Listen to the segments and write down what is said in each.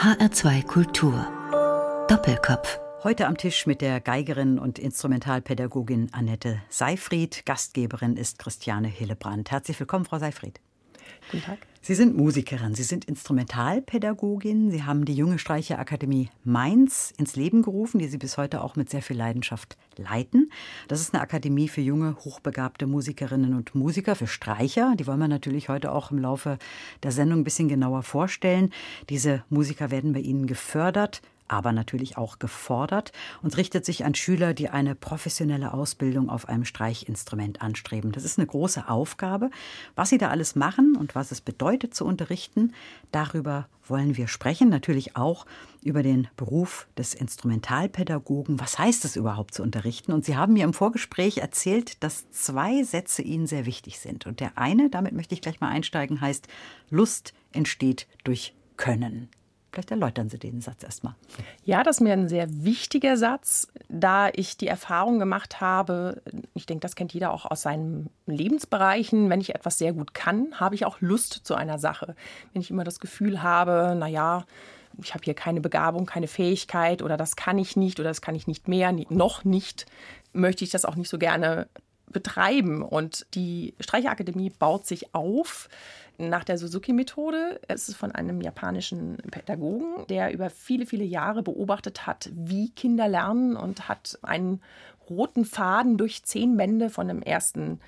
HR2 Kultur. Doppelkopf. Heute am Tisch mit der Geigerin und Instrumentalpädagogin Annette Seifried. Gastgeberin ist Christiane Hillebrand. Herzlich willkommen, Frau Seifried. Guten Tag. Sie sind Musikerin, Sie sind Instrumentalpädagogin. Sie haben die Junge Streicherakademie Mainz ins Leben gerufen, die Sie bis heute auch mit sehr viel Leidenschaft leiten. Das ist eine Akademie für junge, hochbegabte Musikerinnen und Musiker, für Streicher. Die wollen wir natürlich heute auch im Laufe der Sendung ein bisschen genauer vorstellen. Diese Musiker werden bei Ihnen gefördert, aber natürlich auch gefordert und richtet sich an Schüler, die eine professionelle Ausbildung auf einem Streichinstrument anstreben. Das ist eine große Aufgabe. Was sie da alles machen und was es bedeutet zu unterrichten, darüber wollen wir sprechen. Natürlich auch über den Beruf des Instrumentalpädagogen. Was heißt es überhaupt zu unterrichten? Und Sie haben mir im Vorgespräch erzählt, dass zwei Sätze Ihnen sehr wichtig sind. Und der eine, damit möchte ich gleich mal einsteigen, heißt, Lust entsteht durch Können. Vielleicht erläutern Sie den Satz erstmal. Ja, das ist mir ein sehr wichtiger Satz, da ich die Erfahrung gemacht habe, ich denke, das kennt jeder auch aus seinen Lebensbereichen, wenn ich etwas sehr gut kann, habe ich auch Lust zu einer Sache. Wenn ich immer das Gefühl habe, naja, ich habe hier keine Begabung, keine Fähigkeit oder das kann ich nicht oder das kann ich nicht mehr, noch nicht, möchte ich das auch nicht so gerne betreiben. Und die Streicherakademie baut sich auf nach der Suzuki-Methode. Es ist von einem japanischen Pädagogen, der über viele, viele Jahre beobachtet hat, wie Kinder lernen und hat einen roten Faden durch zehn Bände von dem ersten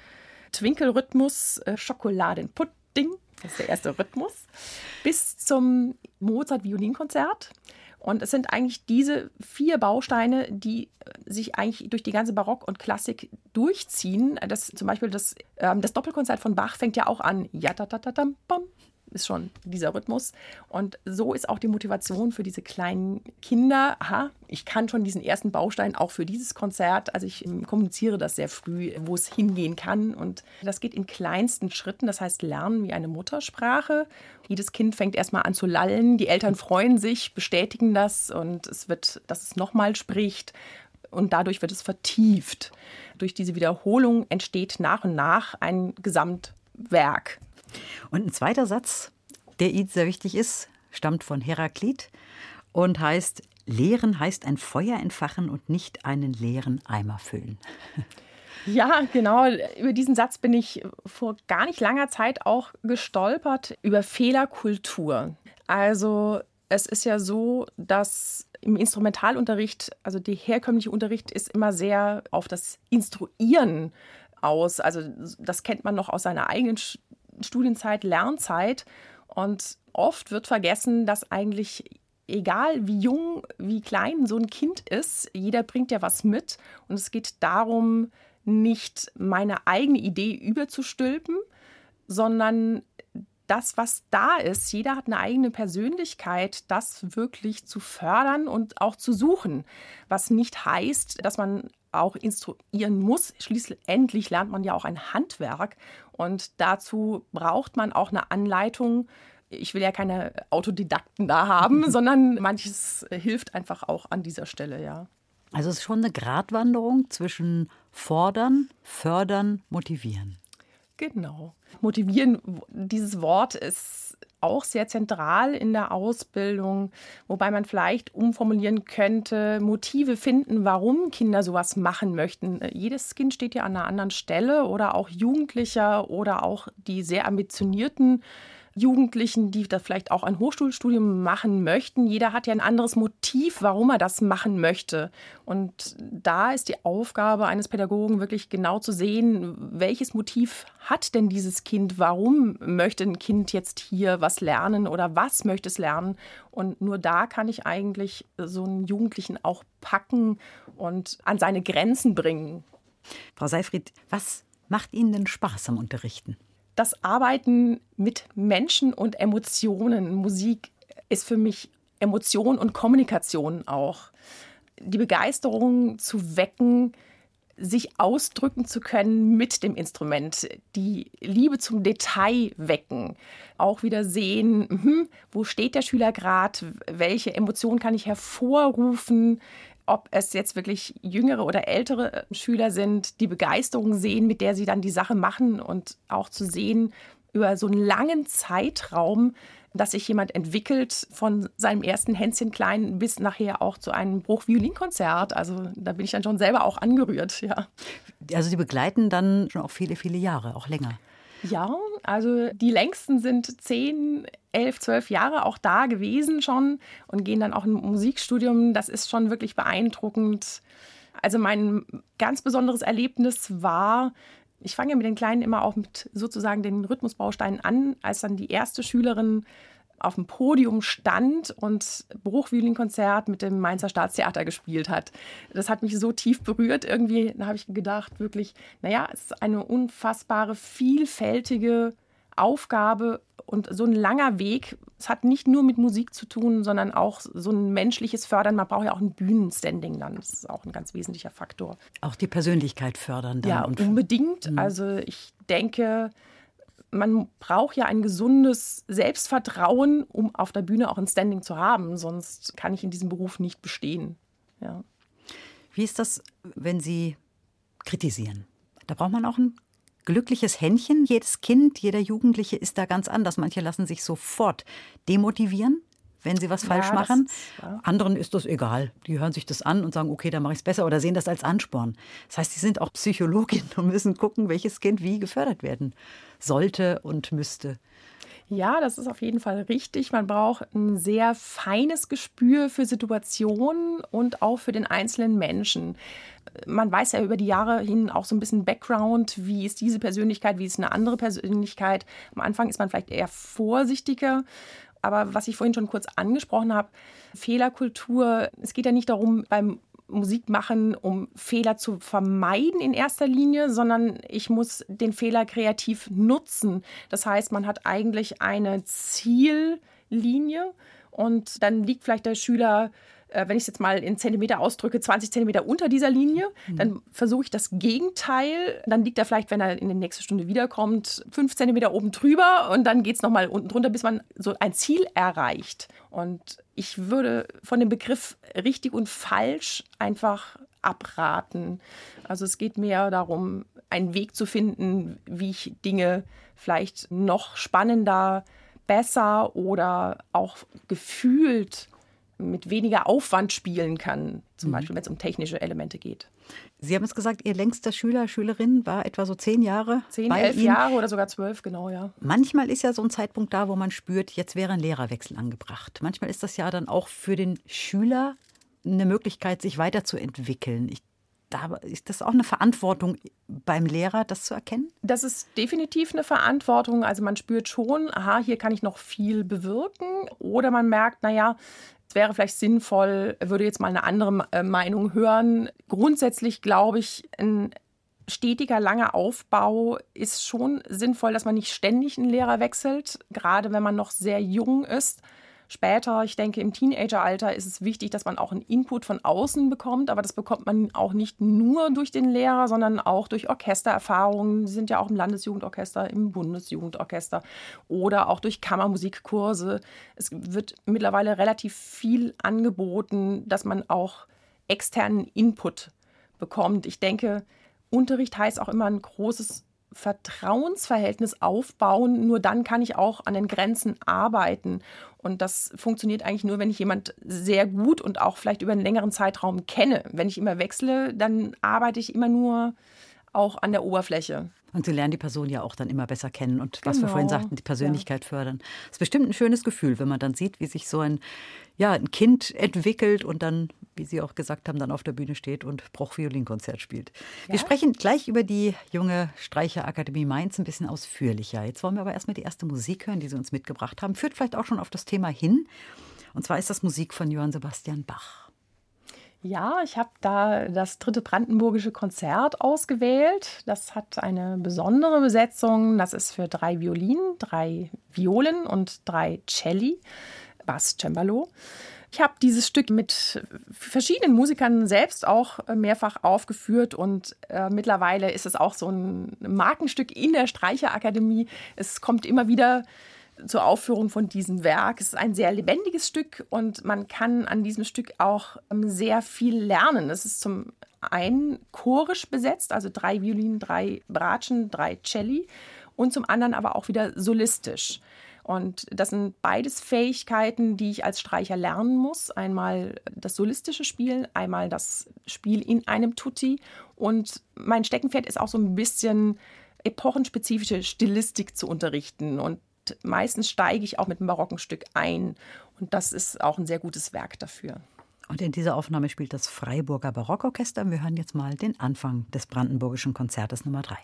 Twinkelrhythmus, äh, Schokoladenpudding, das ist der erste Rhythmus, bis zum Mozart-Violinkonzert. Und es sind eigentlich diese vier Bausteine, die äh, sich eigentlich durch die ganze Barock und Klassik durchziehen. Das, zum Beispiel das, ähm, das Doppelkonzert von Bach fängt ja auch an. Ist schon dieser Rhythmus. Und so ist auch die Motivation für diese kleinen Kinder. Aha, ich kann schon diesen ersten Baustein auch für dieses Konzert. Also ich ähm, kommuniziere das sehr früh, wo es hingehen kann. Und das geht in kleinsten Schritten. Das heißt, lernen wie eine Muttersprache. Jedes Kind fängt erstmal an zu lallen. Die Eltern freuen sich, bestätigen das und es wird, dass es nochmal spricht. Und dadurch wird es vertieft. Durch diese Wiederholung entsteht nach und nach ein Gesamtwerk. Und ein zweiter Satz, der Ihnen sehr wichtig ist, stammt von Heraklit und heißt, Lehren heißt ein Feuer entfachen und nicht einen leeren Eimer füllen. Ja, genau. Über diesen Satz bin ich vor gar nicht langer Zeit auch gestolpert über Fehlerkultur. Also es ist ja so, dass im Instrumentalunterricht, also der herkömmliche Unterricht ist immer sehr auf das Instruieren aus. Also das kennt man noch aus seiner eigenen Studienzeit, Lernzeit. Und oft wird vergessen, dass eigentlich egal wie jung, wie klein so ein Kind ist, jeder bringt ja was mit. Und es geht darum, nicht meine eigene Idee überzustülpen, sondern das, was da ist, jeder hat eine eigene Persönlichkeit, das wirklich zu fördern und auch zu suchen. Was nicht heißt, dass man auch instruieren muss. Schließlich lernt man ja auch ein Handwerk und dazu braucht man auch eine Anleitung. Ich will ja keine Autodidakten da haben, sondern manches hilft einfach auch an dieser Stelle, ja. Also es ist schon eine Gratwanderung zwischen fordern, fördern, motivieren. Genau. Motivieren, dieses Wort ist auch sehr zentral in der Ausbildung, wobei man vielleicht umformulieren könnte, Motive finden, warum Kinder sowas machen möchten. Jedes Kind steht ja an einer anderen Stelle oder auch Jugendlicher oder auch die sehr ambitionierten Jugendlichen, die da vielleicht auch ein Hochschulstudium machen möchten. Jeder hat ja ein anderes Motiv, warum er das machen möchte. Und da ist die Aufgabe eines Pädagogen wirklich genau zu sehen, welches Motiv hat denn dieses Kind? Warum möchte ein Kind jetzt hier was lernen oder was möchte es lernen? Und nur da kann ich eigentlich so einen Jugendlichen auch packen und an seine Grenzen bringen. Frau Seifried, was macht Ihnen denn Spaß am Unterrichten? Das Arbeiten mit Menschen und Emotionen. Musik ist für mich Emotion und Kommunikation auch. Die Begeisterung zu wecken, sich ausdrücken zu können mit dem Instrument, die Liebe zum Detail wecken, auch wieder sehen, hm, wo steht der Schüler gerade, welche Emotionen kann ich hervorrufen, ob es jetzt wirklich jüngere oder ältere Schüler sind, die Begeisterung sehen, mit der sie dann die Sache machen und auch zu sehen, über so einen langen Zeitraum dass sich jemand entwickelt von seinem ersten Hänschen klein bis nachher auch zu einem Bruch-Violinkonzert. Also da bin ich dann schon selber auch angerührt, ja. Also Sie begleiten dann schon auch viele, viele Jahre, auch länger. Ja, also die längsten sind zehn, elf, zwölf Jahre auch da gewesen schon und gehen dann auch ein Musikstudium. Das ist schon wirklich beeindruckend. Also mein ganz besonderes Erlebnis war, ich fange mit den Kleinen immer auch mit sozusagen den Rhythmusbausteinen an, als dann die erste Schülerin auf dem Podium stand und Bruchviolinkonzert mit dem Mainzer Staatstheater gespielt hat. Das hat mich so tief berührt. Irgendwie habe ich gedacht, wirklich, naja, es ist eine unfassbare, vielfältige Aufgabe und so ein langer Weg. Es hat nicht nur mit Musik zu tun, sondern auch so ein menschliches Fördern. Man braucht ja auch ein Bühnenstanding dann. Das ist auch ein ganz wesentlicher Faktor. Auch die Persönlichkeit fördern dann. Ja, und unbedingt. Mhm. Also ich denke, man braucht ja ein gesundes Selbstvertrauen, um auf der Bühne auch ein Standing zu haben. Sonst kann ich in diesem Beruf nicht bestehen. Ja. Wie ist das, wenn Sie kritisieren? Da braucht man auch ein glückliches Händchen. Jedes Kind, jeder Jugendliche ist da ganz anders. Manche lassen sich sofort demotivieren, wenn sie was falsch ja, machen. Ist, ja. Anderen ist das egal. Die hören sich das an und sagen, okay, dann mache ich es besser oder sehen das als Ansporn. Das heißt, sie sind auch Psychologin und müssen gucken, welches Kind wie gefördert werden sollte und müsste. Ja, das ist auf jeden Fall richtig. Man braucht ein sehr feines Gespür für Situationen und auch für den einzelnen Menschen. Man weiß ja über die Jahre hin auch so ein bisschen Background, wie ist diese Persönlichkeit, wie ist eine andere Persönlichkeit. Am Anfang ist man vielleicht eher vorsichtiger. Aber was ich vorhin schon kurz angesprochen habe, Fehlerkultur, es geht ja nicht darum, beim Musik machen, um Fehler zu vermeiden in erster Linie, sondern ich muss den Fehler kreativ nutzen. Das heißt, man hat eigentlich eine Ziellinie und dann liegt vielleicht der Schüler äh, wenn ich es jetzt mal in Zentimeter ausdrücke, 20 Zentimeter unter dieser Linie, mhm. dann versuche ich das Gegenteil. Dann liegt er vielleicht, wenn er in die nächste Stunde wiederkommt, 5 Zentimeter oben drüber und dann geht es nochmal unten drunter, bis man so ein Ziel erreicht. Und ich würde von dem Begriff richtig und falsch einfach abraten. Also es geht mehr darum, einen Weg zu finden, wie ich Dinge vielleicht noch spannender, besser oder auch gefühlt mit weniger Aufwand spielen kann, zum mhm. Beispiel wenn es um technische Elemente geht. Sie haben es gesagt, Ihr längster Schüler, Schülerin war etwa so zehn Jahre. Zehn, elf Ihnen. Jahre oder sogar zwölf, genau, ja. Manchmal ist ja so ein Zeitpunkt da, wo man spürt, jetzt wäre ein Lehrerwechsel angebracht. Manchmal ist das ja dann auch für den Schüler eine Möglichkeit, sich weiterzuentwickeln. Ich da ist das auch eine Verantwortung beim Lehrer, das zu erkennen? Das ist definitiv eine Verantwortung. Also man spürt schon, aha, hier kann ich noch viel bewirken. Oder man merkt, naja, es wäre vielleicht sinnvoll, würde jetzt mal eine andere äh, Meinung hören. Grundsätzlich glaube ich, ein stetiger, langer Aufbau ist schon sinnvoll, dass man nicht ständig einen Lehrer wechselt, gerade wenn man noch sehr jung ist Später, ich denke, im Teenageralter ist es wichtig, dass man auch einen Input von außen bekommt, aber das bekommt man auch nicht nur durch den Lehrer, sondern auch durch Orchestererfahrungen. Sie sind ja auch im Landesjugendorchester, im Bundesjugendorchester oder auch durch Kammermusikkurse. Es wird mittlerweile relativ viel angeboten, dass man auch externen Input bekommt. Ich denke, Unterricht heißt auch immer ein großes Vertrauensverhältnis aufbauen. Nur dann kann ich auch an den Grenzen arbeiten. Und das funktioniert eigentlich nur, wenn ich jemand sehr gut und auch vielleicht über einen längeren Zeitraum kenne. Wenn ich immer wechsle, dann arbeite ich immer nur auch an der Oberfläche. Und Sie lernen die Person ja auch dann immer besser kennen und was genau. wir vorhin sagten, die Persönlichkeit ja. fördern. Das ist bestimmt ein schönes Gefühl, wenn man dann sieht, wie sich so ein, ja, ein Kind entwickelt und dann, wie Sie auch gesagt haben, dann auf der Bühne steht und Bruch-Violinkonzert spielt. Ja. Wir sprechen gleich über die junge Streicherakademie Mainz ein bisschen ausführlicher. Jetzt wollen wir aber erstmal die erste Musik hören, die Sie uns mitgebracht haben. Führt vielleicht auch schon auf das Thema hin. Und zwar ist das Musik von Johann Sebastian Bach. Ja, ich habe da das dritte brandenburgische Konzert ausgewählt. Das hat eine besondere Besetzung. Das ist für drei Violinen, drei Violen und drei Celli, Bass, Cembalo. Ich habe dieses Stück mit verschiedenen Musikern selbst auch mehrfach aufgeführt und äh, mittlerweile ist es auch so ein Markenstück in der Streicherakademie. Es kommt immer wieder zur Aufführung von diesem Werk. Es ist ein sehr lebendiges Stück und man kann an diesem Stück auch ähm, sehr viel lernen. Es ist zum einen chorisch besetzt, also drei Violinen, drei Bratschen, drei Celli und zum anderen aber auch wieder solistisch. Und das sind beides Fähigkeiten, die ich als Streicher lernen muss. Einmal das solistische Spiel, einmal das Spiel in einem Tutti. Und mein Steckenpferd ist auch so ein bisschen epochenspezifische Stilistik zu unterrichten. Und meistens steige ich auch mit einem barocken Stück ein. Und das ist auch ein sehr gutes Werk dafür. Und in dieser Aufnahme spielt das Freiburger Barockorchester. Wir hören jetzt mal den Anfang des Brandenburgischen Konzertes Nummer 3.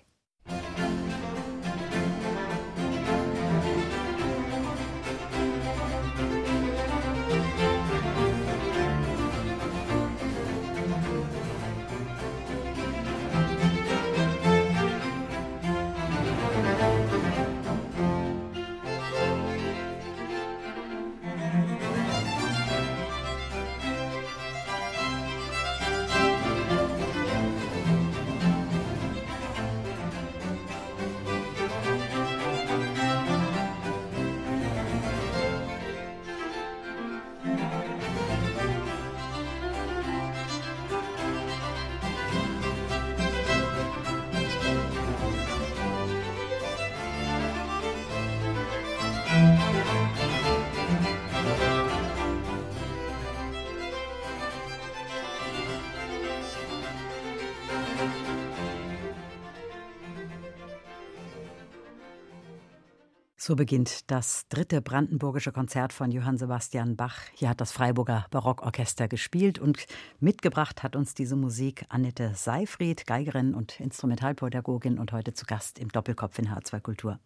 So beginnt das dritte brandenburgische Konzert von Johann Sebastian Bach. Hier hat das Freiburger Barockorchester gespielt und mitgebracht hat uns diese Musik Annette Seifried, Geigerin und Instrumentalpädagogin und heute zu Gast im Doppelkopf in H2 Kultur.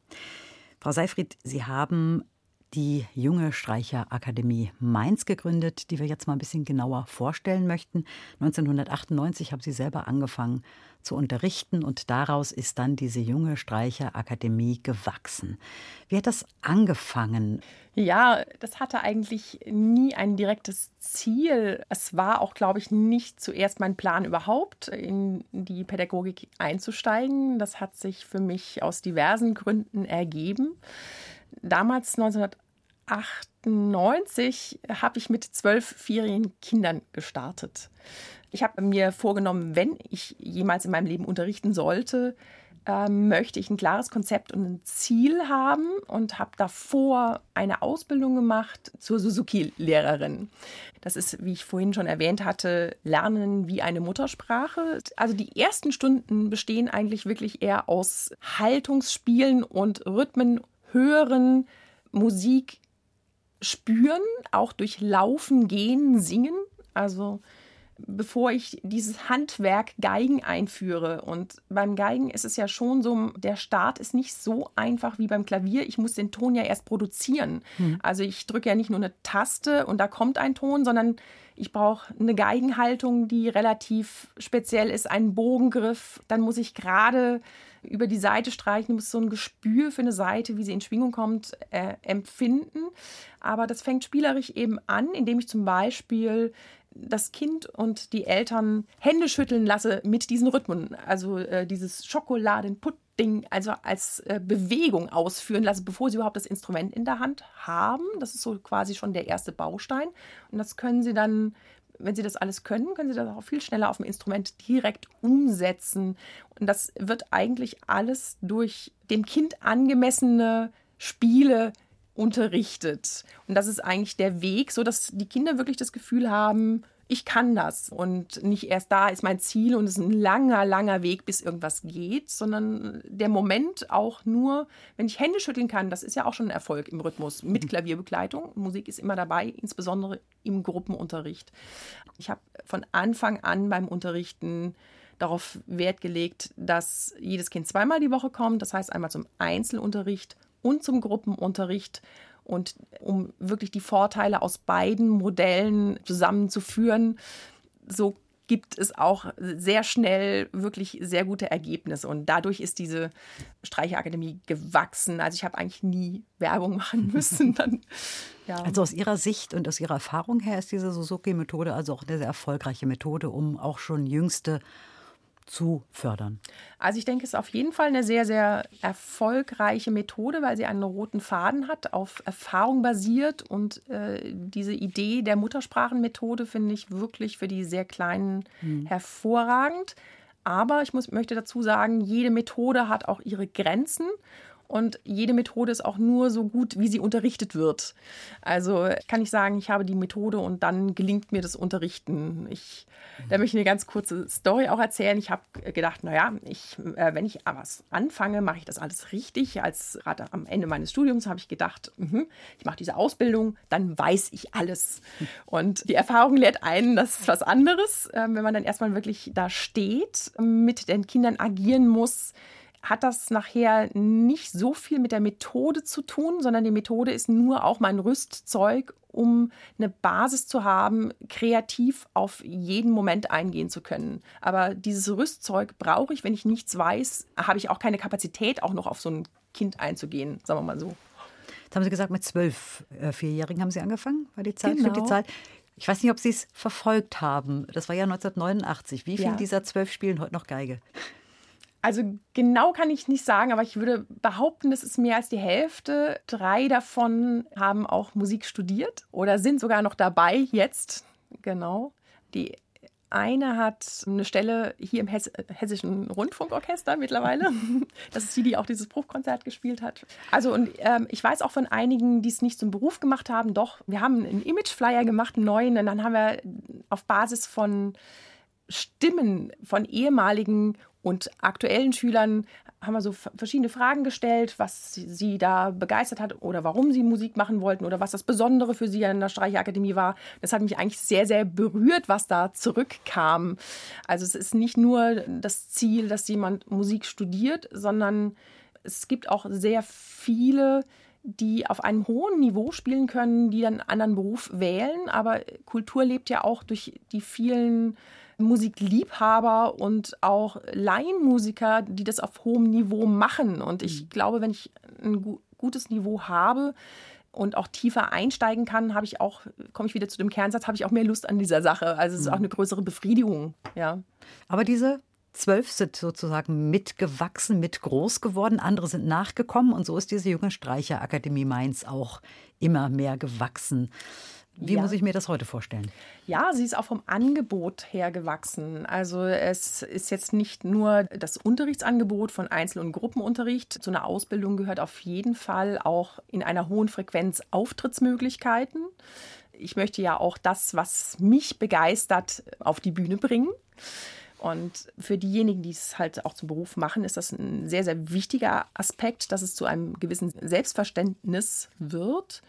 Frau Seifried, Sie haben die Junge Streicherakademie Mainz gegründet, die wir jetzt mal ein bisschen genauer vorstellen möchten. 1998 haben Sie selber angefangen zu unterrichten und daraus ist dann diese Junge Streicherakademie gewachsen. Wie hat das angefangen? Ja, das hatte eigentlich nie ein direktes Ziel. Es war auch, glaube ich, nicht zuerst mein Plan überhaupt, in die Pädagogik einzusteigen. Das hat sich für mich aus diversen Gründen ergeben. Damals 1998 habe ich mit zwölf Ferienkindern gestartet. Ich habe mir vorgenommen, wenn ich jemals in meinem Leben unterrichten sollte, äh, möchte ich ein klares Konzept und ein Ziel haben und habe davor eine Ausbildung gemacht zur Suzuki-Lehrerin. Das ist, wie ich vorhin schon erwähnt hatte, Lernen wie eine Muttersprache. Also die ersten Stunden bestehen eigentlich wirklich eher aus Haltungsspielen und Rhythmen hören, Musik spüren, auch durch Laufen, Gehen, Singen. Also bevor ich dieses Handwerk Geigen einführe. Und beim Geigen ist es ja schon so, der Start ist nicht so einfach wie beim Klavier. Ich muss den Ton ja erst produzieren. Hm. Also ich drücke ja nicht nur eine Taste und da kommt ein Ton, sondern ich brauche eine Geigenhaltung, die relativ speziell ist, einen Bogengriff. Dann muss ich gerade über die Seite streichen, muss so ein Gespür für eine Seite, wie sie in Schwingung kommt, äh, empfinden. Aber das fängt spielerisch eben an, indem ich zum Beispiel das Kind und die Eltern Hände schütteln lasse mit diesen Rhythmen. Also äh, dieses Schokoladenpudding, also als äh, Bewegung ausführen lasse, bevor sie überhaupt das Instrument in der Hand haben. Das ist so quasi schon der erste Baustein. Und das können sie dann wenn Sie das alles können, können Sie das auch viel schneller auf dem Instrument direkt umsetzen. Und das wird eigentlich alles durch dem Kind angemessene Spiele unterrichtet. Und das ist eigentlich der Weg, so dass die Kinder wirklich das Gefühl haben, ich kann das und nicht erst da ist mein Ziel und es ist ein langer, langer Weg, bis irgendwas geht, sondern der Moment auch nur, wenn ich Hände schütteln kann, das ist ja auch schon ein Erfolg im Rhythmus mit mhm. Klavierbegleitung. Musik ist immer dabei, insbesondere im Gruppenunterricht. Ich habe von Anfang an beim Unterrichten darauf Wert gelegt, dass jedes Kind zweimal die Woche kommt, das heißt einmal zum Einzelunterricht und zum Gruppenunterricht und um wirklich die Vorteile aus beiden Modellen zusammenzuführen, so gibt es auch sehr schnell wirklich sehr gute Ergebnisse. Und dadurch ist diese Streicherakademie gewachsen. Also ich habe eigentlich nie Werbung machen müssen. Dann, ja. Also aus Ihrer Sicht und aus Ihrer Erfahrung her ist diese Suzuki-Methode also auch eine sehr erfolgreiche Methode, um auch schon jüngste zu fördern? Also ich denke, es ist auf jeden Fall eine sehr, sehr erfolgreiche Methode, weil sie einen roten Faden hat, auf Erfahrung basiert. Und äh, diese Idee der Muttersprachenmethode finde ich wirklich für die sehr Kleinen hm. hervorragend. Aber ich muss, möchte dazu sagen, jede Methode hat auch ihre Grenzen. Und jede Methode ist auch nur so gut, wie sie unterrichtet wird. Also kann ich sagen, ich habe die Methode und dann gelingt mir das Unterrichten. Ich, da möchte ich eine ganz kurze Story auch erzählen. Ich habe gedacht, naja, ich, äh, wenn ich was anfange, mache ich das alles richtig. Als gerade am Ende meines Studiums habe ich gedacht, mh, ich mache diese Ausbildung, dann weiß ich alles. Und die Erfahrung lehrt einen, das ist was anderes, äh, wenn man dann erstmal wirklich da steht, mit den Kindern agieren muss hat das nachher nicht so viel mit der Methode zu tun, sondern die Methode ist nur auch mein Rüstzeug, um eine Basis zu haben, kreativ auf jeden Moment eingehen zu können. Aber dieses Rüstzeug brauche ich, wenn ich nichts weiß, habe ich auch keine Kapazität, auch noch auf so ein Kind einzugehen, sagen wir mal so. Jetzt haben Sie gesagt, mit zwölf äh, Vierjährigen haben Sie angefangen, war die Zeit, genau. die Zahl. Ich weiß nicht, ob Sie es verfolgt haben. Das war ja 1989. Wie viele ja. dieser zwölf spielen heute noch Geige? Also genau kann ich nicht sagen, aber ich würde behaupten, das ist mehr als die Hälfte. Drei davon haben auch Musik studiert oder sind sogar noch dabei jetzt. Genau. Die eine hat eine Stelle hier im Hess Hessischen Rundfunkorchester mittlerweile. Das ist die, die auch dieses Bruchkonzert gespielt hat. Also, und ähm, ich weiß auch von einigen, die es nicht zum Beruf gemacht haben. Doch, wir haben einen Imageflyer gemacht, einen neuen, und dann haben wir auf Basis von Stimmen von ehemaligen und aktuellen Schülern haben wir so verschiedene Fragen gestellt, was sie da begeistert hat oder warum sie Musik machen wollten oder was das Besondere für sie an der Streicherakademie war. Das hat mich eigentlich sehr, sehr berührt, was da zurückkam. Also es ist nicht nur das Ziel, dass jemand Musik studiert, sondern es gibt auch sehr viele, die auf einem hohen Niveau spielen können, die dann einen anderen Beruf wählen. Aber Kultur lebt ja auch durch die vielen Musikliebhaber und auch Laienmusiker, die das auf hohem Niveau machen. Und ich mhm. glaube, wenn ich ein gutes Niveau habe, und auch tiefer einsteigen kann, habe ich auch, komme ich wieder zu dem Kernsatz, habe ich auch mehr Lust an dieser Sache. Also es ist auch mhm. eine größere Befriedigung, ja. Aber diese zwölf sind sozusagen mitgewachsen, mit groß geworden, andere sind nachgekommen und so ist diese junge Streicherakademie Mainz auch immer mehr gewachsen. Wie ja. muss ich mir das heute vorstellen? Ja, sie ist auch vom Angebot her gewachsen. Also es ist jetzt nicht nur das Unterrichtsangebot von Einzel- und Gruppenunterricht. Zu einer Ausbildung gehört auf jeden Fall auch in einer hohen Frequenz Auftrittsmöglichkeiten. Ich möchte ja auch das, was mich begeistert, auf die Bühne bringen. Und für diejenigen, die es halt auch zum Beruf machen, ist das ein sehr, sehr wichtiger Aspekt, dass es zu einem gewissen Selbstverständnis wird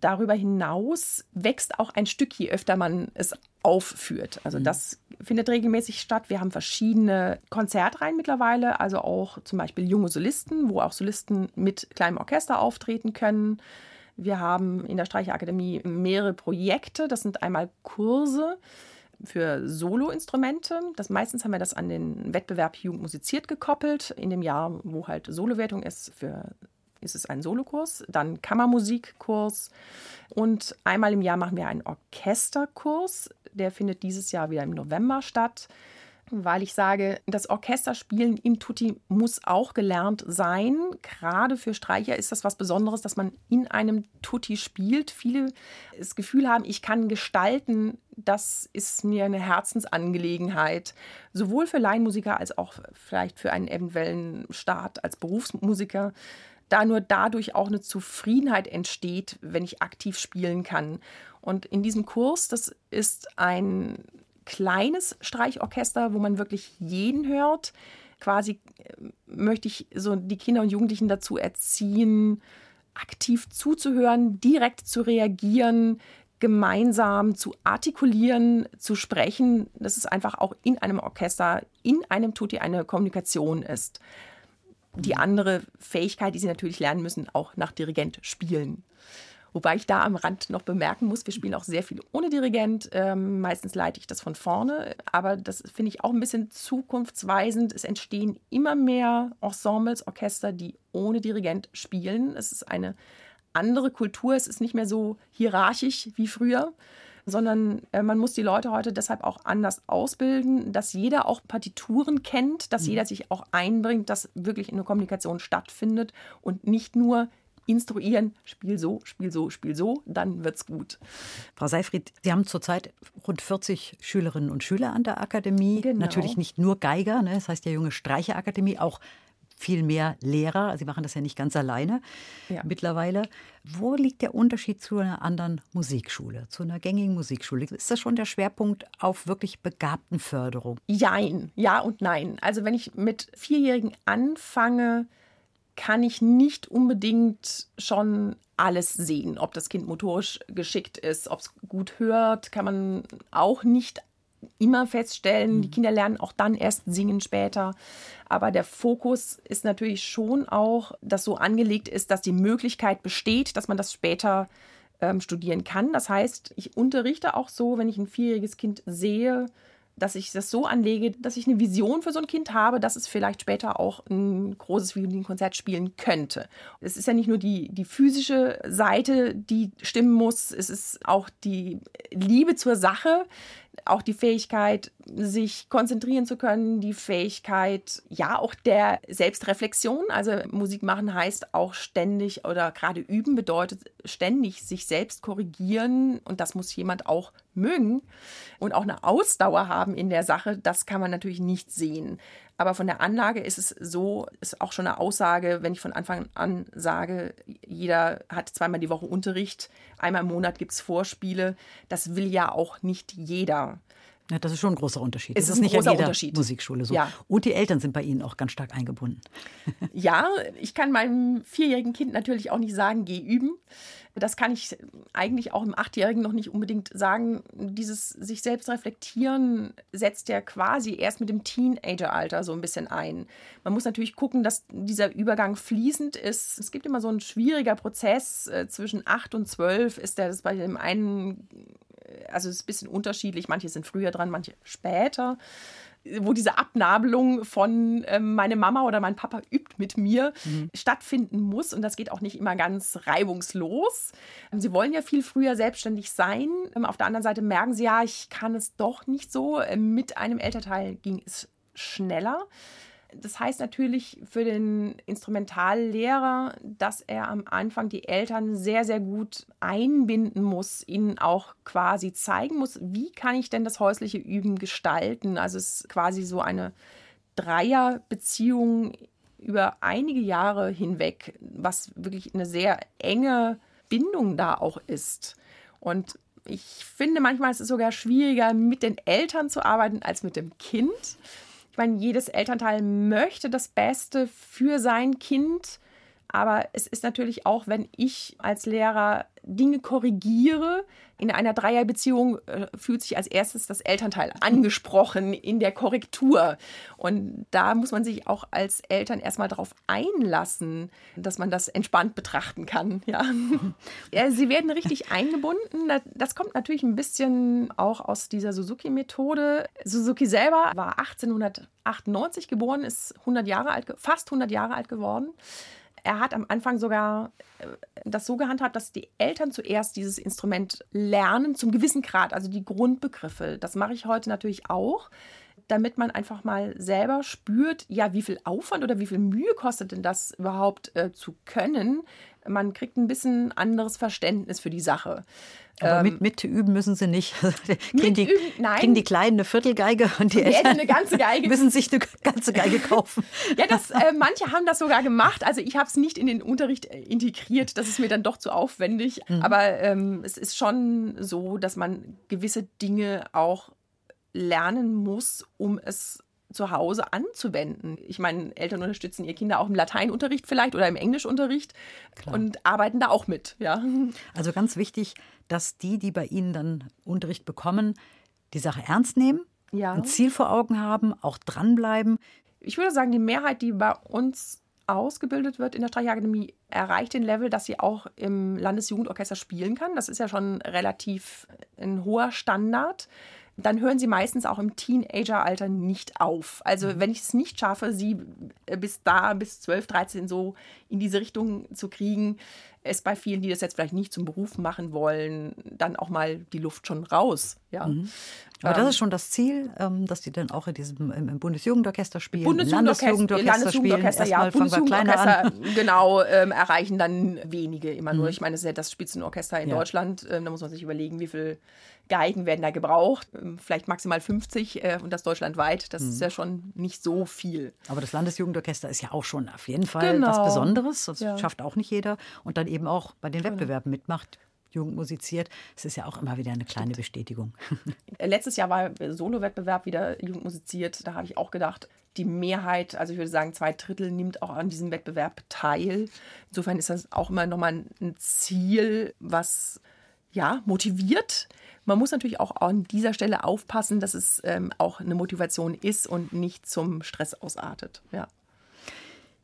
darüber hinaus wächst auch ein Stück, je öfter man es aufführt. Also mhm. das findet regelmäßig statt. Wir haben verschiedene Konzertreihen mittlerweile, also auch zum Beispiel junge Solisten, wo auch Solisten mit kleinem Orchester auftreten können. Wir haben in der Streicherakademie mehrere Projekte. Das sind einmal Kurse für Soloinstrumente. Das meistens haben wir das an den Wettbewerb Jugend musiziert gekoppelt. In dem Jahr, wo halt Solowertung ist für ist es ein Solokurs, dann Kammermusikkurs und einmal im Jahr machen wir einen Orchesterkurs. Der findet dieses Jahr wieder im November statt, weil ich sage, das Orchesterspielen im Tutti muss auch gelernt sein. Gerade für Streicher ist das was Besonderes, dass man in einem Tutti spielt. Viele das Gefühl haben, ich kann gestalten. Das ist mir eine Herzensangelegenheit, sowohl für Laienmusiker als auch vielleicht für einen eventuellen Start als Berufsmusiker da nur dadurch auch eine Zufriedenheit entsteht, wenn ich aktiv spielen kann. Und in diesem Kurs, das ist ein kleines Streichorchester, wo man wirklich jeden hört. Quasi äh, möchte ich so die Kinder und Jugendlichen dazu erziehen, aktiv zuzuhören, direkt zu reagieren, gemeinsam zu artikulieren, zu sprechen, dass es einfach auch in einem Orchester, in einem Tutti eine Kommunikation ist die andere Fähigkeit, die sie natürlich lernen müssen, auch nach Dirigent spielen. Wobei ich da am Rand noch bemerken muss, wir spielen auch sehr viel ohne Dirigent. Ähm, meistens leite ich das von vorne, aber das finde ich auch ein bisschen zukunftsweisend. Es entstehen immer mehr Ensembles, Orchester, die ohne Dirigent spielen. Es ist eine andere Kultur, es ist nicht mehr so hierarchisch wie früher sondern äh, man muss die Leute heute deshalb auch anders ausbilden, dass jeder auch Partituren kennt, dass mhm. jeder sich auch einbringt, dass wirklich eine Kommunikation stattfindet und nicht nur instruieren, spiel so, spiel so, spiel so, dann wird's gut. Frau Seifried, Sie haben zurzeit rund 40 Schülerinnen und Schüler an der Akademie. Genau. Natürlich nicht nur Geiger, ne? das heißt ja junge Streicherakademie, auch viel mehr Lehrer. Sie machen das ja nicht ganz alleine ja. mittlerweile. Wo liegt der Unterschied zu einer anderen Musikschule, zu einer gängigen Musikschule? Ist das schon der Schwerpunkt auf wirklich begabten Förderung? Jein, ja und nein. Also wenn ich mit Vierjährigen anfange, kann ich nicht unbedingt schon alles sehen. Ob das Kind motorisch geschickt ist, ob es gut hört, kann man auch nicht immer feststellen. Die mhm. Kinder lernen auch dann erst singen später. Aber der Fokus ist natürlich schon auch, dass so angelegt ist, dass die Möglichkeit besteht, dass man das später ähm, studieren kann. Das heißt, ich unterrichte auch so, wenn ich ein vierjähriges Kind sehe, dass ich das so anlege, dass ich eine Vision für so ein Kind habe, dass es vielleicht später auch ein großes Violinkonzert spielen könnte. Es ist ja nicht nur die, die physische Seite, die stimmen muss, es ist auch die Liebe zur Sache, auch die Fähigkeit, sich konzentrieren zu können, die Fähigkeit, ja, auch der Selbstreflexion. Also Musik machen heißt auch ständig oder gerade üben bedeutet ständig sich selbst korrigieren und das muss jemand auch mögen und auch eine Ausdauer haben in der Sache. Das kann man natürlich nicht sehen. Aber von der Anlage ist es so, ist auch schon eine Aussage, wenn ich von Anfang an sage, jeder hat zweimal die Woche Unterricht, einmal im Monat gibt es Vorspiele. Das will ja auch nicht jeder. Ja, das ist schon ein großer Unterschied. Es ist, ist nicht großer Unterschied. Musikschule so. Ja. Und die Eltern sind bei Ihnen auch ganz stark eingebunden. Ja, ich kann meinem vierjährigen Kind natürlich auch nicht sagen, geh üben. Das kann ich eigentlich auch im Achtjährigen noch nicht unbedingt sagen. Dieses sich selbst reflektieren setzt ja quasi erst mit dem Teenageralter so ein bisschen ein. Man muss natürlich gucken, dass dieser Übergang fließend ist. Es gibt immer so einen schwieriger Prozess äh, zwischen acht und zwölf. Ist der das bei dem einen also es ist ein bisschen unterschiedlich. Manche sind früher dran, manche später wo diese Abnabelung von äh, meine Mama oder mein Papa übt mit mir mhm. stattfinden muss. Und das geht auch nicht immer ganz reibungslos. Sie wollen ja viel früher selbstständig sein. Ähm, auf der anderen Seite merken sie ja, ich kann es doch nicht so. Ähm, mit einem Elternteil ging es schneller. Das heißt natürlich für den Instrumentallehrer, dass er am Anfang die Eltern sehr, sehr gut einbinden muss, ihnen auch quasi zeigen muss, wie kann ich denn das häusliche Üben gestalten. Also es ist quasi so eine Dreierbeziehung über einige Jahre hinweg, was wirklich eine sehr enge Bindung da auch ist. Und ich finde manchmal ist es sogar schwieriger, mit den Eltern zu arbeiten als mit dem Kind. Ich meine, jedes Elternteil möchte das Beste für sein Kind. Aber es ist natürlich auch, wenn ich als Lehrer Dinge korrigiere. In einer Dreierbeziehung äh, fühlt sich als erstes das Elternteil angesprochen in der Korrektur. Und da muss man sich auch als Eltern erstmal darauf einlassen, dass man das entspannt betrachten kann. Ja. ja sie werden richtig eingebunden. Das kommt natürlich ein bisschen auch aus dieser Suzuki-Methode. Suzuki selber war 1898 geboren, ist 100 Jahre alt, fast 100 Jahre alt geworden er hat am Anfang sogar äh, das so gehandhabt, dass die Eltern zuerst dieses Instrument lernen, zum gewissen Grad, also die Grundbegriffe. Das mache ich heute natürlich auch, damit man einfach mal selber spürt, ja, wie viel Aufwand oder wie viel Mühe kostet denn das überhaupt äh, zu können. Man kriegt ein bisschen anderes Verständnis für die Sache. Aber mit, ähm, mit üben müssen sie nicht. kriegen, die, üben, nein. kriegen die Kleinen eine Viertelgeige und die, die Eltern, eine ganze Geige. müssen sich eine ganze Geige kaufen. ja, das, äh, manche haben das sogar gemacht. Also ich habe es nicht in den Unterricht äh, integriert. Das ist mir dann doch zu aufwendig. Mhm. Aber ähm, es ist schon so, dass man gewisse Dinge auch lernen muss, um es zu Hause anzuwenden. Ich meine, Eltern unterstützen ihre Kinder auch im Lateinunterricht vielleicht oder im Englischunterricht Klar. und arbeiten da auch mit. Ja. Also ganz wichtig, dass die, die bei Ihnen dann Unterricht bekommen, die Sache ernst nehmen, ja. ein Ziel vor Augen haben, auch dranbleiben. Ich würde sagen, die Mehrheit, die bei uns ausgebildet wird in der Streicherakademie, erreicht den Level, dass sie auch im Landesjugendorchester spielen kann. Das ist ja schon relativ ein hoher Standard dann hören sie meistens auch im Teenageralter nicht auf. Also mhm. wenn ich es nicht schaffe, sie äh, bis da, bis 12, 13 so in diese Richtung zu kriegen, ist bei vielen, die das jetzt vielleicht nicht zum Beruf machen wollen, dann auch mal die Luft schon raus. Ja. Mhm. Aber das ähm, ist schon das Ziel, ähm, dass die dann auch in diesem im Bundesjugendorchester spielen, Bundesjugendorchester, Landesjugendorchester, Landesjugendorchester spielen. ja, Bundesjugendorchester, genau, ähm, erreichen dann wenige immer nur. Mhm. Ich meine, das ist ja das Spitzenorchester in ja. Deutschland. Ähm, da muss man sich überlegen, wie viel Geigen werden da gebraucht. Ähm, vielleicht maximal 50 äh, und das deutschlandweit. Das mhm. ist ja schon nicht so viel. Aber das Landesjugendorchester ist ja auch schon auf jeden Fall genau. was Besonderes. Das ja. schafft auch nicht jeder. Und dann eben auch bei den genau. Wettbewerben mitmacht. Jugend musiziert. Es ist ja auch immer wieder eine kleine Stimmt. Bestätigung. Äh, letztes Jahr war Solo-Wettbewerb wieder Jugend musiziert. Da habe ich auch gedacht, die Mehrheit, also ich würde sagen zwei Drittel, nimmt auch an diesem Wettbewerb teil. Insofern ist das auch immer nochmal ein Ziel, was ja motiviert. Man muss natürlich auch an dieser Stelle aufpassen, dass es ähm, auch eine Motivation ist und nicht zum Stress ausartet. Ja.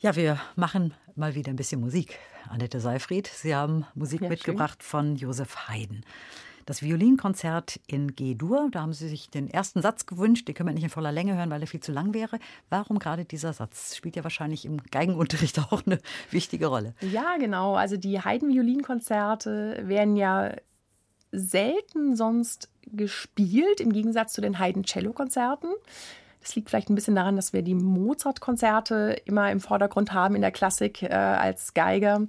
Ja, wir machen mal wieder ein bisschen Musik. Annette Seifried, Sie haben Musik ja, mitgebracht schön. von Josef Haydn. Das Violinkonzert in G-Dur, da haben Sie sich den ersten Satz gewünscht, den können wir nicht in voller Länge hören, weil er viel zu lang wäre. Warum gerade dieser Satz? Spielt ja wahrscheinlich im Geigenunterricht auch eine wichtige Rolle. Ja, genau. Also die Haydn-Violinkonzerte werden ja selten sonst gespielt, im Gegensatz zu den Haydn-Cello-Konzerten. Das liegt vielleicht ein bisschen daran, dass wir die Mozart-Konzerte immer im Vordergrund haben in der Klassik äh, als Geiger.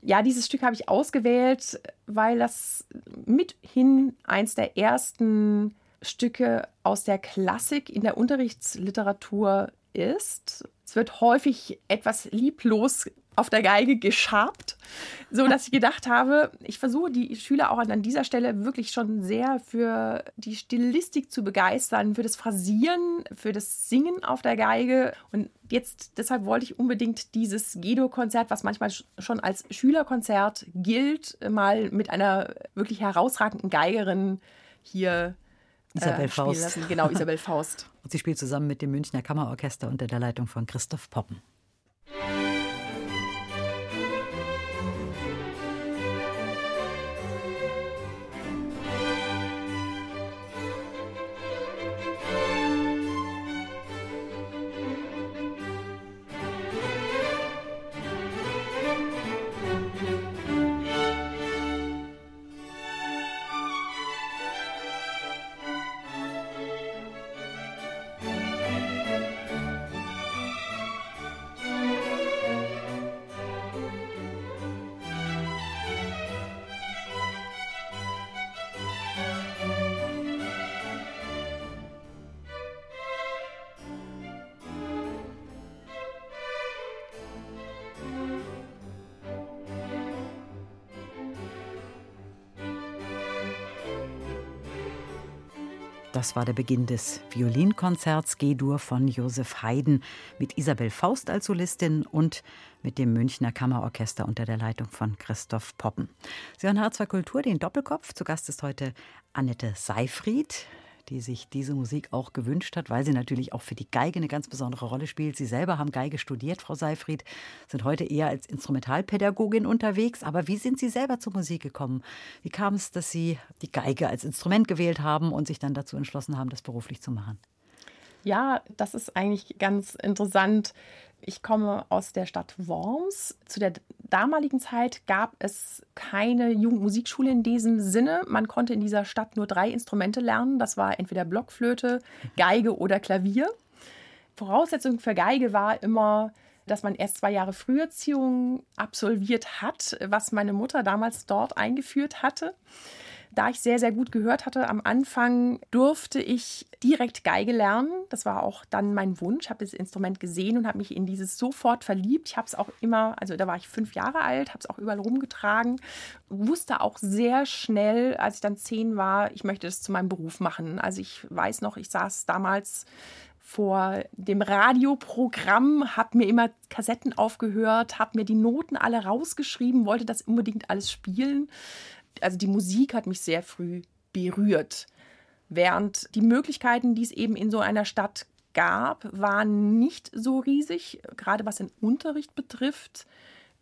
Ja, dieses Stück habe ich ausgewählt, weil das mithin eins der ersten Stücke aus der Klassik in der Unterrichtsliteratur ist. Es wird häufig etwas lieblos auf der Geige geschabt, so dass ich gedacht habe, ich versuche die Schüler auch an dieser Stelle wirklich schon sehr für die Stilistik zu begeistern, für das Phrasieren, für das Singen auf der Geige. Und jetzt deshalb wollte ich unbedingt dieses Gedo-Konzert, was manchmal schon als Schülerkonzert gilt, mal mit einer wirklich herausragenden Geigerin hier Isabel äh, Faust. Lassen. Genau, Isabel Faust. Und sie spielt zusammen mit dem Münchner Kammerorchester unter der Leitung von Christoph Poppen. Das war der Beginn des Violinkonzerts G-Dur von Josef Haydn mit Isabel Faust als Solistin und mit dem Münchner Kammerorchester unter der Leitung von Christoph Poppen. Sie hören H2 Kultur, den Doppelkopf. Zu Gast ist heute Annette Seifried die sich diese Musik auch gewünscht hat, weil sie natürlich auch für die Geige eine ganz besondere Rolle spielt. Sie selber haben Geige studiert, Frau Seifried, sind heute eher als Instrumentalpädagogin unterwegs. Aber wie sind Sie selber zur Musik gekommen? Wie kam es, dass Sie die Geige als Instrument gewählt haben und sich dann dazu entschlossen haben, das beruflich zu machen? Ja, das ist eigentlich ganz interessant. Ich komme aus der Stadt Worms. Zu der damaligen Zeit gab es keine Jugendmusikschule in diesem Sinne. Man konnte in dieser Stadt nur drei Instrumente lernen. Das war entweder Blockflöte, Geige oder Klavier. Voraussetzung für Geige war immer, dass man erst zwei Jahre Früherziehung absolviert hat, was meine Mutter damals dort eingeführt hatte. Da ich sehr, sehr gut gehört hatte am Anfang, durfte ich direkt Geige lernen. Das war auch dann mein Wunsch. Ich habe das Instrument gesehen und habe mich in dieses sofort verliebt. Ich habe es auch immer, also da war ich fünf Jahre alt, habe es auch überall rumgetragen. Wusste auch sehr schnell, als ich dann zehn war, ich möchte das zu meinem Beruf machen. Also ich weiß noch, ich saß damals vor dem Radioprogramm, habe mir immer Kassetten aufgehört, habe mir die Noten alle rausgeschrieben, wollte das unbedingt alles spielen also die Musik hat mich sehr früh berührt. Während die Möglichkeiten, die es eben in so einer Stadt gab, waren nicht so riesig, gerade was den Unterricht betrifft.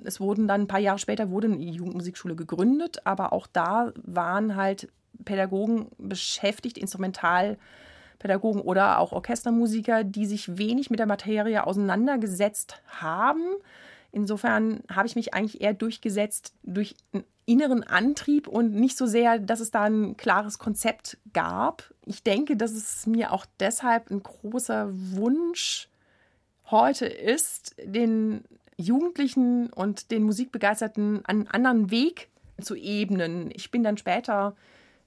Es wurden dann ein paar Jahre später wurde eine Jugendmusikschule gegründet, aber auch da waren halt Pädagogen beschäftigt, Instrumentalpädagogen oder auch Orchestermusiker, die sich wenig mit der Materie auseinandergesetzt haben Insofern habe ich mich eigentlich eher durchgesetzt durch einen inneren Antrieb und nicht so sehr, dass es da ein klares Konzept gab. Ich denke, dass es mir auch deshalb ein großer Wunsch heute ist, den Jugendlichen und den Musikbegeisterten einen anderen Weg zu ebnen. Ich bin dann später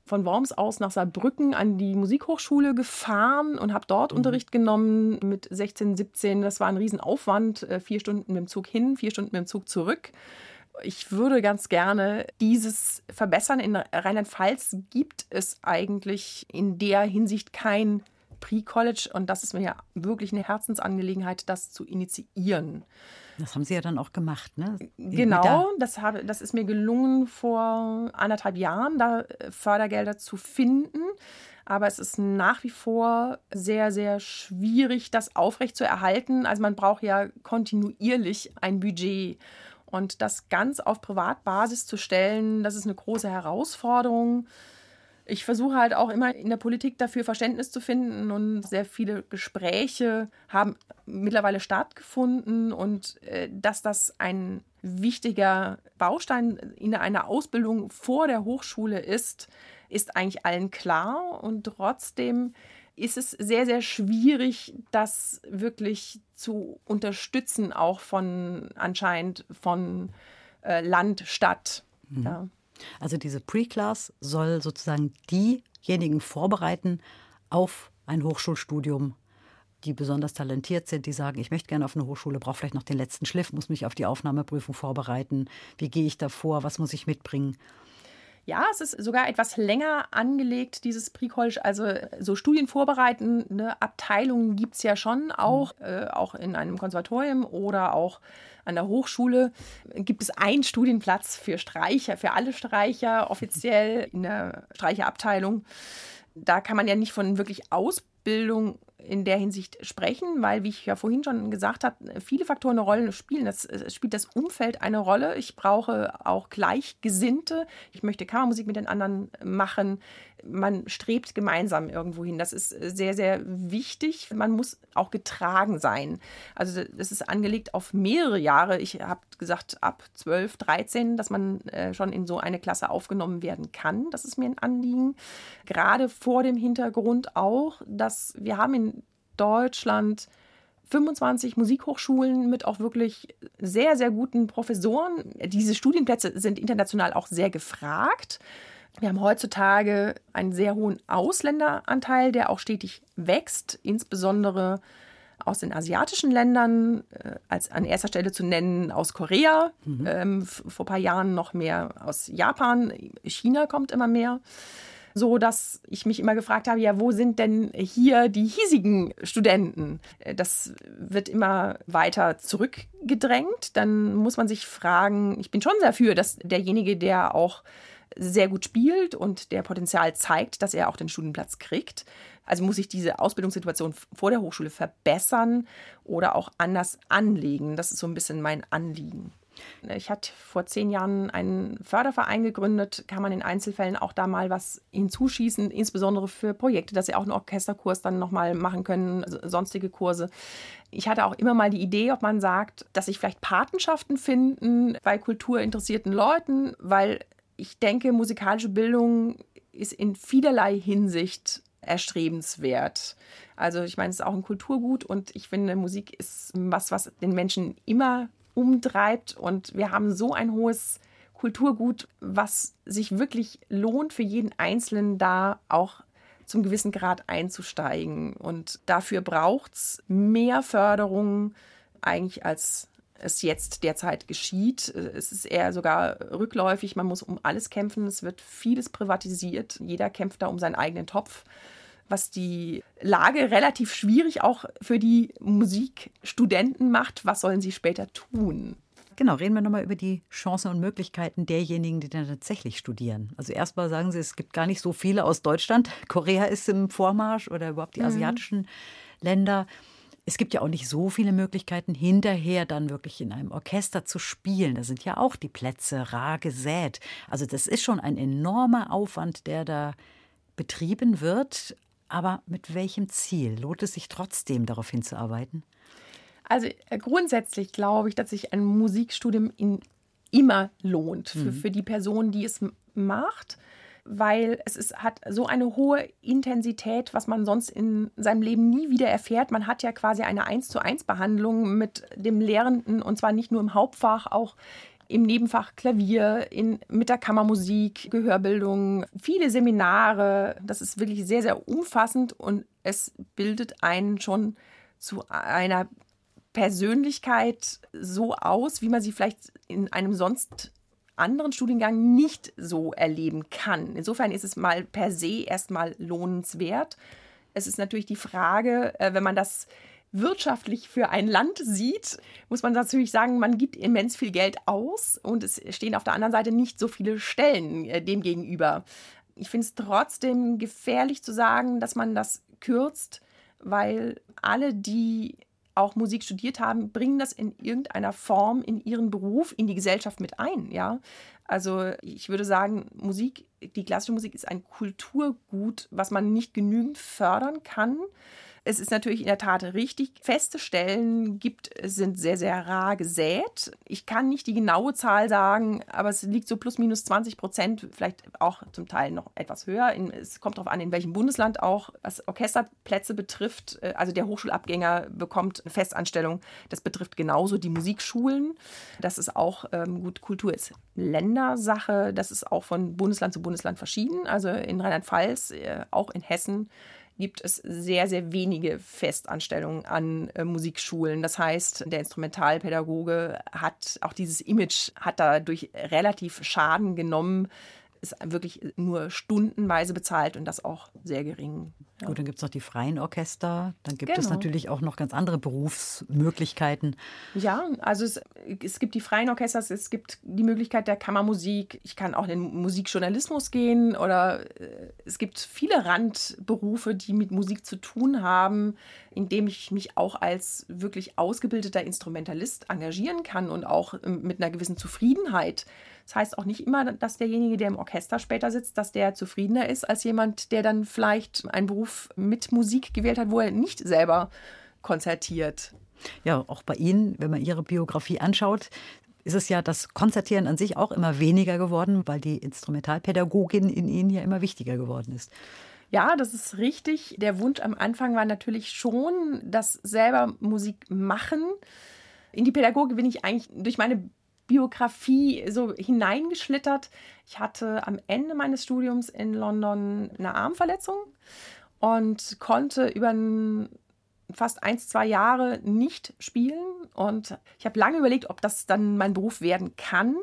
von Worms aus nach Saarbrücken an die Musikhochschule gefahren und habe dort mhm. Unterricht genommen mit 16, 17. Das war ein Riesenaufwand. Äh, vier Stunden mit dem Zug hin, vier Stunden mit dem Zug zurück. Ich würde ganz gerne dieses verbessern. In Rheinland-Pfalz gibt es eigentlich in der Hinsicht kein Pre-College und das ist mir ja wirklich eine Herzensangelegenheit, das zu initiieren. Das haben Sie ja dann auch gemacht, ne? Genau, das, habe, das ist mir gelungen vor anderthalb Jahren, da Fördergelder zu finden. Aber es ist nach wie vor sehr, sehr schwierig, das aufrecht zu erhalten. Also man braucht ja kontinuierlich ein Budget. Und das ganz auf Privatbasis zu stellen, das ist eine große Herausforderung ich versuche halt auch immer in der Politik dafür Verständnis zu finden und sehr viele Gespräche haben mittlerweile stattgefunden und äh, dass das ein wichtiger Baustein in einer Ausbildung vor der Hochschule ist, ist eigentlich allen klar und trotzdem ist es sehr, sehr schwierig, das wirklich zu unterstützen, auch von anscheinend von äh, Land, Stadt. Mhm. Ja. Also diese Pre-Class soll sozusagen diejenigen vorbereiten auf ein Hochschulstudium, die besonders talentiert sind, die sagen, ich möchte gerne auf eine Hochschule, brauche vielleicht noch den letzten Schliff, muss mich auf die Aufnahmeprüfung vorbereiten. Wie gehe ich da vor? Was muss ich mitbringen? Ja, es ist sogar etwas länger angelegt, dieses Pre-College. Also so studienvorbereitende Abteilungen gibt es ja schon auch, mhm. äh, auch in einem Konservatorium oder auch an der Hochschule gibt es einen Studienplatz für Streicher, für alle Streicher, offiziell in der Streicherabteilung. Da kann man ja nicht von wirklich Ausbildung in der Hinsicht sprechen, weil, wie ich ja vorhin schon gesagt habe, viele Faktoren eine Rolle spielen. Das, es spielt das Umfeld eine Rolle. Ich brauche auch Gleichgesinnte. Ich möchte Kammermusik mit den anderen machen man strebt gemeinsam irgendwo hin. Das ist sehr, sehr wichtig. Man muss auch getragen sein. Also das ist angelegt auf mehrere Jahre. Ich habe gesagt, ab 12, 13, dass man äh, schon in so eine Klasse aufgenommen werden kann. Das ist mir ein Anliegen. Gerade vor dem Hintergrund auch, dass wir haben in Deutschland 25 Musikhochschulen mit auch wirklich sehr, sehr guten Professoren. Diese Studienplätze sind international auch sehr gefragt. Wir haben heutzutage einen sehr hohen Ausländeranteil, der auch stetig wächst, insbesondere aus den asiatischen Ländern, äh, als an erster Stelle zu nennen aus Korea, mhm. ähm, vor ein paar Jahren noch mehr aus Japan, China kommt immer mehr. So dass ich mich immer gefragt habe, ja, wo sind denn hier die hiesigen Studenten? Äh, das wird immer weiter zurückgedrängt. Dann muss man sich fragen, ich bin schon dafür, dass derjenige, der auch sehr gut spielt und der Potenzial zeigt, dass er auch den Studienplatz kriegt. Also muss ich diese Ausbildungssituation vor der Hochschule verbessern oder auch anders anlegen. Das ist so ein bisschen mein Anliegen. Ich hatte vor zehn Jahren einen Förderverein gegründet, kann man in Einzelfällen auch da mal was hinzuschießen, insbesondere für Projekte, dass sie auch einen Orchesterkurs dann nochmal machen können, also sonstige Kurse. Ich hatte auch immer mal die Idee, ob man sagt, dass sich vielleicht Patenschaften finden bei kulturinteressierten Leuten, weil ich denke, musikalische Bildung ist in vielerlei Hinsicht erstrebenswert. Also ich meine, es ist auch ein Kulturgut und ich finde, Musik ist was, was den Menschen immer umtreibt und wir haben so ein hohes Kulturgut, was sich wirklich lohnt für jeden Einzelnen da auch zum gewissen Grad einzusteigen. Und dafür braucht es mehr Förderung eigentlich als es jetzt derzeit geschieht. Es ist eher sogar rückläufig. Man muss um alles kämpfen. Es wird vieles privatisiert. Jeder kämpft da um seinen eigenen Topf was die Lage relativ schwierig auch für die Musikstudenten macht. Was sollen sie später tun? Genau, reden wir nochmal über die Chancen und Möglichkeiten derjenigen, die dann tatsächlich studieren. Also erstmal sagen Sie, es gibt gar nicht so viele aus Deutschland. Korea ist im Vormarsch oder überhaupt die mhm. asiatischen Länder es gibt ja auch nicht so viele Möglichkeiten, hinterher dann wirklich in einem Orchester zu spielen. Da sind ja auch die Plätze rar gesät. Also das ist schon ein enormer Aufwand, der da betrieben wird. Aber mit welchem Ziel? Lohnt es sich trotzdem, darauf hinzuarbeiten? Also äh, grundsätzlich glaube ich, dass sich ein Musikstudium in, immer lohnt für, mhm. für die Person, die es macht weil es ist, hat so eine hohe Intensität, was man sonst in seinem Leben nie wieder erfährt. Man hat ja quasi eine 1 zu 1 Behandlung mit dem Lehrenden und zwar nicht nur im Hauptfach, auch im Nebenfach Klavier, in, mit der Kammermusik, Gehörbildung, viele Seminare. Das ist wirklich sehr, sehr umfassend und es bildet einen schon zu einer Persönlichkeit so aus, wie man sie vielleicht in einem sonst anderen Studiengang nicht so erleben kann. Insofern ist es mal per se erstmal lohnenswert. Es ist natürlich die Frage, äh, wenn man das wirtschaftlich für ein Land sieht, muss man natürlich sagen, man gibt immens viel Geld aus und es stehen auf der anderen Seite nicht so viele Stellen äh, dem gegenüber. Ich finde es trotzdem gefährlich zu sagen, dass man das kürzt, weil alle, die auch Musik studiert haben, bringen das in irgendeiner Form in ihren Beruf, in die Gesellschaft mit ein. Ja? Also ich würde sagen, Musik, die klassische Musik ist ein Kulturgut, was man nicht genügend fördern kann. Es ist natürlich in der Tat richtig. Feste Stellen gibt, sind sehr, sehr rar gesät. Ich kann nicht die genaue Zahl sagen, aber es liegt so plus minus 20 Prozent, vielleicht auch zum Teil noch etwas höher. es kommt darauf an, in welchem Bundesland auch. Was Orchesterplätze betrifft, äh, also der Hochschulabgänger bekommt eine Festanstellung. Das betrifft genauso die Musikschulen. Das ist auch ähm, gut, Kultur ist Ländersache. Das ist auch von Bundesland zu Bundesland verschieden. Also in Rheinland-Pfalz, äh, auch in Hessen gibt es sehr, sehr wenige Festanstellungen an äh, Musikschulen. Das heißt, der Instrumentalpädagoge hat auch dieses Image, hat dadurch relativ Schaden genommen, ist wirklich nur stundenweise bezahlt und das auch sehr gering. Ja. Gut, dann gibt es noch die freien Orchester. Dann gibt genau. es natürlich auch noch ganz andere Berufsmöglichkeiten. Ja, also es, es gibt die freien Orchester, es gibt die Möglichkeit der Kammermusik. Ich kann auch in den Musikjournalismus gehen oder äh, es gibt viele Randberufe, die mit Musik zu tun haben, indem ich mich auch als wirklich ausgebildeter Instrumentalist engagieren kann und auch ähm, mit einer gewissen Zufriedenheit das heißt auch nicht immer, dass derjenige, der im Orchester später sitzt, dass der zufriedener ist als jemand, der dann vielleicht einen Beruf mit Musik gewählt hat, wo er nicht selber konzertiert. Ja, auch bei Ihnen, wenn man Ihre Biografie anschaut, ist es ja das Konzertieren an sich auch immer weniger geworden, weil die Instrumentalpädagogin in Ihnen ja immer wichtiger geworden ist. Ja, das ist richtig. Der Wunsch am Anfang war natürlich schon, das selber Musik machen. In die Pädagogik bin ich eigentlich durch meine Biografie so hineingeschlittert. Ich hatte am Ende meines Studiums in London eine Armverletzung und konnte über fast ein, zwei Jahre nicht spielen. Und ich habe lange überlegt, ob das dann mein Beruf werden kann.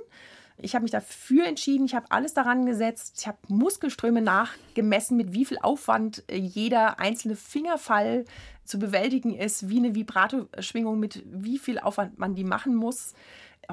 Ich habe mich dafür entschieden, ich habe alles daran gesetzt, ich habe Muskelströme nachgemessen, mit wie viel Aufwand jeder einzelne Fingerfall zu bewältigen ist, wie eine Vibrato-Schwingung, mit wie viel Aufwand man die machen muss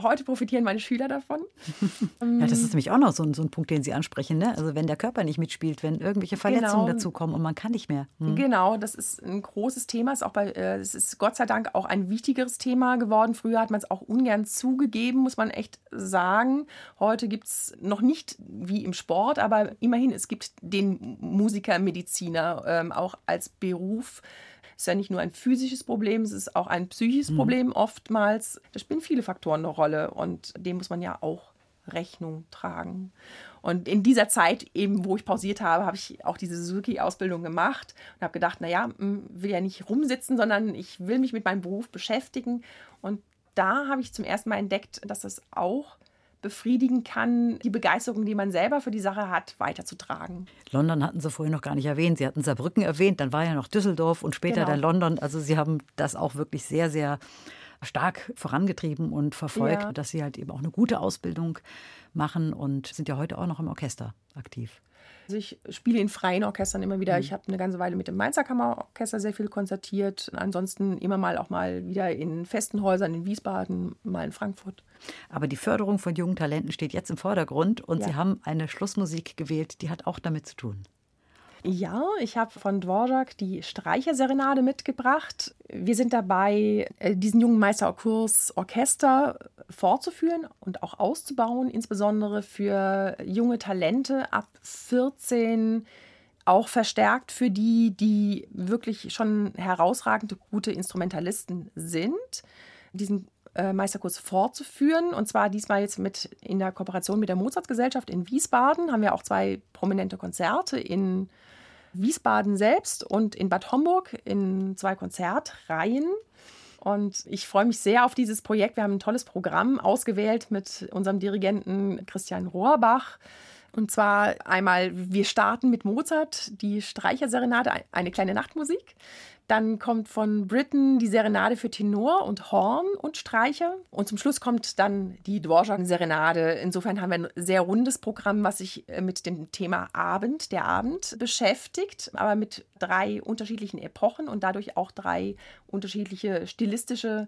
heute profitieren meine Schüler davon. ja, das ist nämlich auch noch so ein, so ein Punkt, den Sie ansprechen. Ne? Also wenn der Körper nicht mitspielt, wenn irgendwelche Verletzungen genau. dazukommen und man kann nicht mehr. Hm. Genau, das ist ein großes Thema. Ist auch bei, äh, es ist Gott sei Dank auch ein wichtigeres Thema geworden. Früher hat man es auch ungern zugegeben, muss man echt sagen. Heute gibt es noch nicht wie im Sport, aber immerhin, es gibt den Musiker, Mediziner ähm, auch als Beruf ist ja nicht nur ein physisches Problem, es ist auch ein psychisches mhm. Problem oftmals. Da spielen viele Faktoren eine Rolle und dem muss man ja auch Rechnung tragen. Und in dieser Zeit, eben wo ich pausiert habe, habe ich auch diese Suzuki-Ausbildung gemacht und habe gedacht, naja, hm, will ja nicht rumsitzen, sondern ich will mich mit meinem Beruf beschäftigen. Und da habe ich zum ersten Mal entdeckt, dass das auch befriedigen kann, die Begeisterung, die man selber für die Sache hat, weiterzutragen. London hatten Sie vorhin noch gar nicht erwähnt. Sie hatten Saarbrücken erwähnt, dann war ja noch Düsseldorf und später genau. dann London. Also Sie haben das auch wirklich sehr, sehr stark vorangetrieben und verfolgt, ja. dass Sie halt eben auch eine gute Ausbildung machen und sind ja heute auch noch im Orchester aktiv. Also ich spiele in freien Orchestern immer wieder. Mhm. Ich habe eine ganze Weile mit dem Mainzer Kammerorchester sehr viel konzertiert. Ansonsten immer mal auch mal wieder in festen Häusern in Wiesbaden, mal in Frankfurt. Aber die Förderung von jungen Talenten steht jetzt im Vordergrund und ja. Sie haben eine Schlussmusik gewählt, die hat auch damit zu tun. Ja, ich habe von Dvorak die Streicherserenade mitgebracht. Wir sind dabei, äh, diesen jungen Meisterkurs Orchester fortzuführen und auch auszubauen, insbesondere für junge Talente ab 14 auch verstärkt für die, die wirklich schon herausragende gute Instrumentalisten sind, diesen äh, Meisterkurs fortzuführen. Und zwar diesmal jetzt mit in der Kooperation mit der Mozartgesellschaft in Wiesbaden haben wir auch zwei prominente Konzerte in Wiesbaden selbst und in Bad Homburg in zwei Konzertreihen. Und ich freue mich sehr auf dieses Projekt. Wir haben ein tolles Programm ausgewählt mit unserem Dirigenten Christian Rohrbach. Und zwar einmal, wir starten mit Mozart, die Streicherserenade, eine kleine Nachtmusik. Dann kommt von Britten die Serenade für Tenor und Horn und Streicher. Und zum Schluss kommt dann die Dvorak-Serenade. Insofern haben wir ein sehr rundes Programm, was sich äh, mit dem Thema Abend, der Abend beschäftigt, aber mit drei unterschiedlichen Epochen und dadurch auch drei unterschiedliche stilistische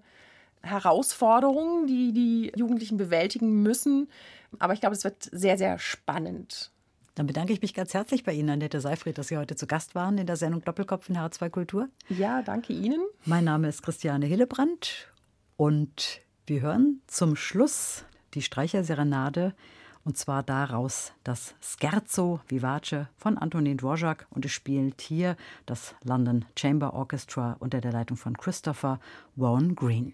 Herausforderungen, die die Jugendlichen bewältigen müssen. Aber ich glaube, es wird sehr, sehr spannend. Dann bedanke ich mich ganz herzlich bei Ihnen, Annette Seifried, dass Sie heute zu Gast waren in der Sendung Doppelkopf in H2 Kultur. Ja, danke Ihnen. Mein Name ist Christiane Hillebrand und wir hören zum Schluss die Streicherserenade und zwar daraus das Scherzo Vivace von Antonin Dvorak und es spielt hier das London Chamber Orchestra unter der Leitung von Christopher Vaughan Green.